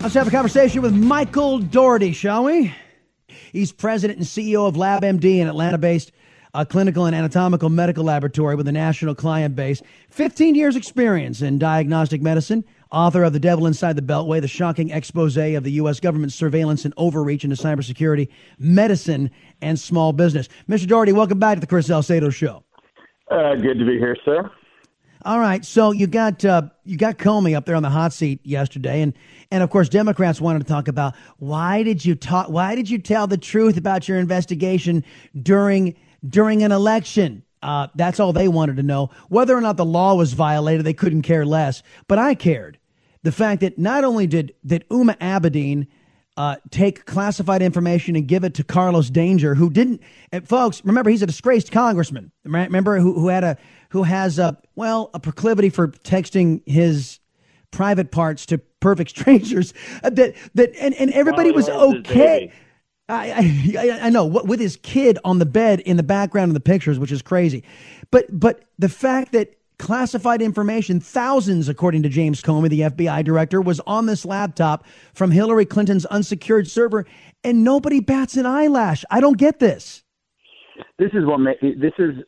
Let's have a conversation with Michael Daugherty, shall we? He's president and CEO of LabMD, an Atlanta based uh, clinical and anatomical medical laboratory with a national client base. 15 years' experience in diagnostic medicine. Author of The Devil Inside the Beltway, the shocking expose of the U.S. government's surveillance and overreach into cybersecurity, medicine, and small business. Mr. Daugherty, welcome back to the Chris Salcedo Show. Uh, good to be here, sir. All right, so you got uh, you got Comey up there on the hot seat yesterday, and and of course Democrats wanted to talk about why did you talk why did you tell the truth about your investigation during during an election? Uh, that's all they wanted to know. Whether or not the law was violated, they couldn't care less. But I cared. The fact that not only did that Huma Abedin uh, take classified information and give it to Carlos Danger, who didn't. folks, remember he's a disgraced congressman. Remember who who had a who has a well a proclivity for texting his private parts to perfect strangers. Uh, that that and, and everybody was okay. I, I, I know with his kid on the bed in the background of the pictures, which is crazy, but but the fact that classified information, thousands, according to James Comey, the FBI director, was on this laptop from Hillary Clinton's unsecured server, and nobody bats an eyelash. I don't get this. This is what this is.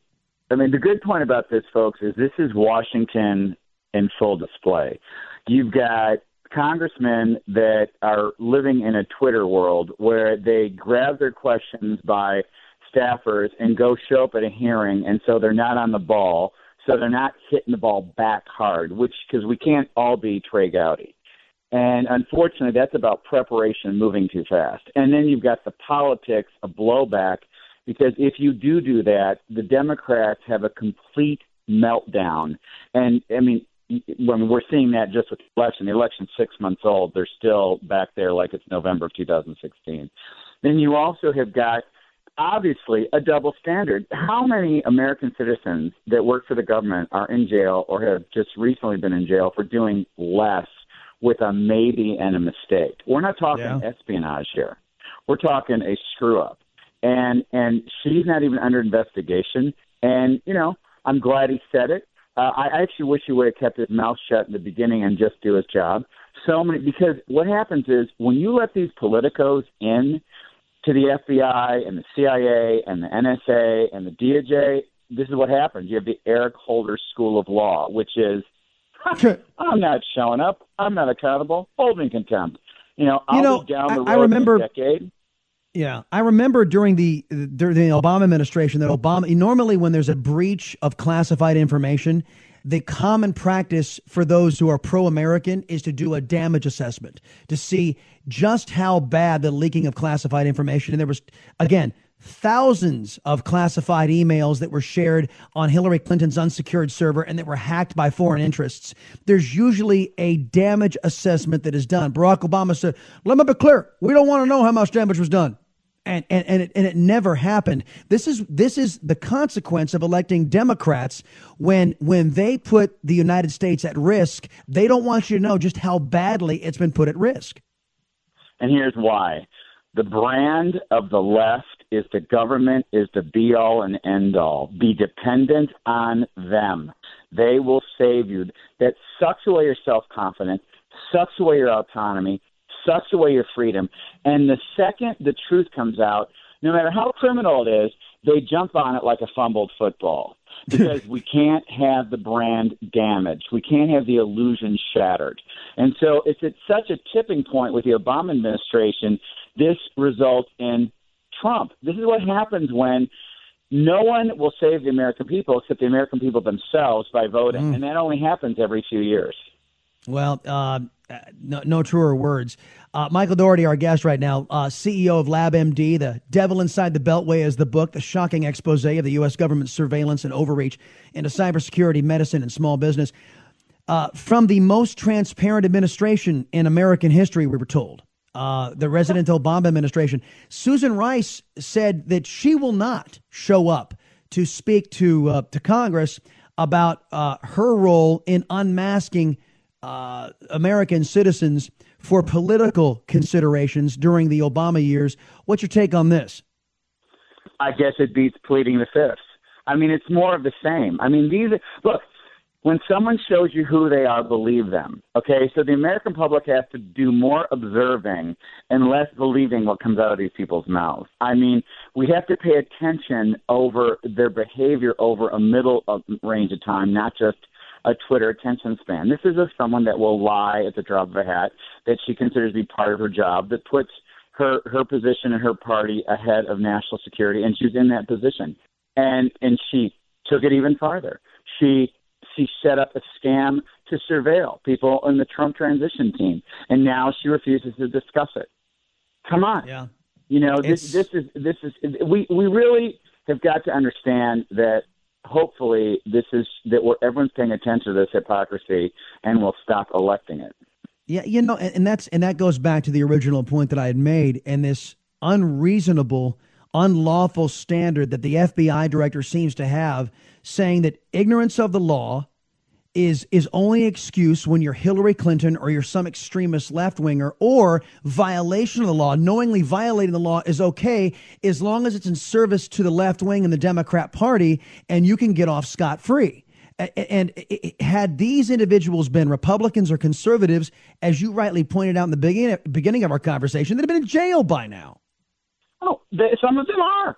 I mean, the good point about this, folks, is this is Washington in full display. You've got congressmen that are living in a Twitter world where they grab their questions by staffers and go show up at a hearing, and so they're not on the ball so they're not hitting the ball back hard, which because we can't all be Trey Gowdy. And unfortunately, that's about preparation moving too fast. And then you've got the politics of blowback because if you do do that, the Democrats have a complete meltdown. And I mean, when we're seeing that just with the election, the election's six months old, they're still back there like it's November of 2016. Then you also have got obviously a double standard. How many American citizens that work for the government are in jail or have just recently been in jail for doing less with a maybe and a mistake? We're not talking yeah. espionage here. We're talking a screw up. And and she's not even under investigation. And you know, I'm glad he said it. Uh, I actually wish he would have kept his mouth shut in the beginning and just do his job. So many because what happens is when you let these politicos in, to the FBI and the CIA and the NSA and the DOJ, this is what happens. You have the Eric Holder School of Law, which is I'm not showing up. I'm not accountable. Hold me in contempt. You know, I'll you know, down the road I remember, in a decade. Yeah, I remember during the during the Obama administration that Obama normally when there's a breach of classified information, the common practice for those who are pro American is to do a damage assessment to see just how bad the leaking of classified information. And there was, again, thousands of classified emails that were shared on Hillary Clinton's unsecured server and that were hacked by foreign interests. There's usually a damage assessment that is done. Barack Obama said, let me be clear. We don't want to know how much damage was done and and and it, and it never happened. This is this is the consequence of electing Democrats when when they put the United States at risk. They don't want you to know just how badly it's been put at risk. And here's why: the brand of the left is the government is the be all and end all. Be dependent on them. They will save you. That sucks away your self confidence, sucks away your autonomy, sucks away your freedom. And the second the truth comes out, no matter how criminal it is, they jump on it like a fumbled football because we can't have the brand damaged. We can't have the illusion shattered. And so it's at such a tipping point with the Obama administration, this results in Trump. This is what happens when no one will save the American people except the American people themselves by voting. Mm. And that only happens every few years. Well, uh, no, no, truer words. Uh, Michael Daugherty, our guest right now, uh, CEO of LabMD, The Devil Inside the Beltway is the book, the shocking expose of the U.S. government's surveillance and overreach into cybersecurity, medicine, and small business. Uh, from the most transparent administration in American history, we were told, uh, the resident Obama administration. Susan Rice said that she will not show up to speak to, uh, to Congress about her role in unmasking – uh, American citizens for political considerations during the Obama years. What's your take on this? I guess it beats pleading the fifth. I mean, it's more of the same. I mean, these look. When someone shows you who they are, believe them. Okay, so the American public has to do more observing and less believing what comes out of these people's mouths. I mean, we have to pay attention over their behavior over a middle of range of time, not just a Twitter attention span. This is a someone that will lie at the drop of a hat that she considers to be part of her job that puts her her position and her party ahead of national security, and she's in that position. And and she took it even farther. She she set up a scam to surveil people in the Trump transition team, and now she refuses to discuss it. Come on, yeah. You know this this is this is we we really have got to understand that hopefully this is that we're, everyone's paying attention to this hypocrisy and will stop electing it. Yeah, you know, and, and that's and that goes back to the original point that I had made, and this unreasonable, unlawful standard that the FBI director seems to have, saying that ignorance of the law is is only excuse when you're Hillary Clinton or you're some extremist left winger or violation of the law, knowingly violating the law is okay as long as it's in service to the left wing and the Democrat Party, and you can get off scot free. And had these individuals been Republicans or conservatives, as you rightly pointed out in the beginning beginning of our conversation, they'd have been in jail by now. Oh, they, some of them are.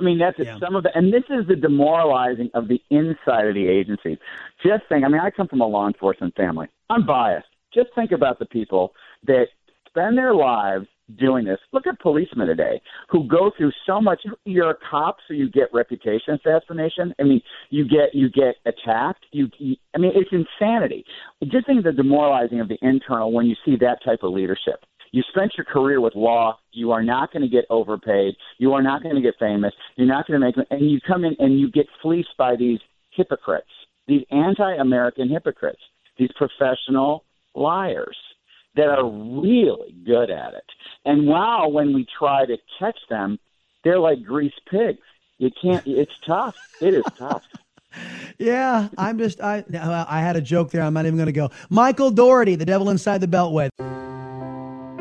I mean, that's yeah. some of the, and this is the demoralizing of the inside of the agency. Just think, I mean, I come from a law enforcement family. I'm biased. Just think about the people that spend their lives doing this. Look at policemen today who go through so much. You're a cop, so you get reputation assassination. I mean, you get you get attacked. You, you I mean, it's insanity. Just think of the demoralizing of the internal when you see that type of leadership. You spent your career with law. You are not going to get overpaid. You are not going to get famous. You're not going to make, and you come in and you get fleeced by these hypocrites, these anti-American hypocrites, these professional liars that are really good at it. And wow, when we try to catch them, they're like greased pigs. You can't. It's tough. It is tough. yeah, I'm just. I I had a joke there. I'm not even going to go. Michael Daugherty, the devil inside the Beltway.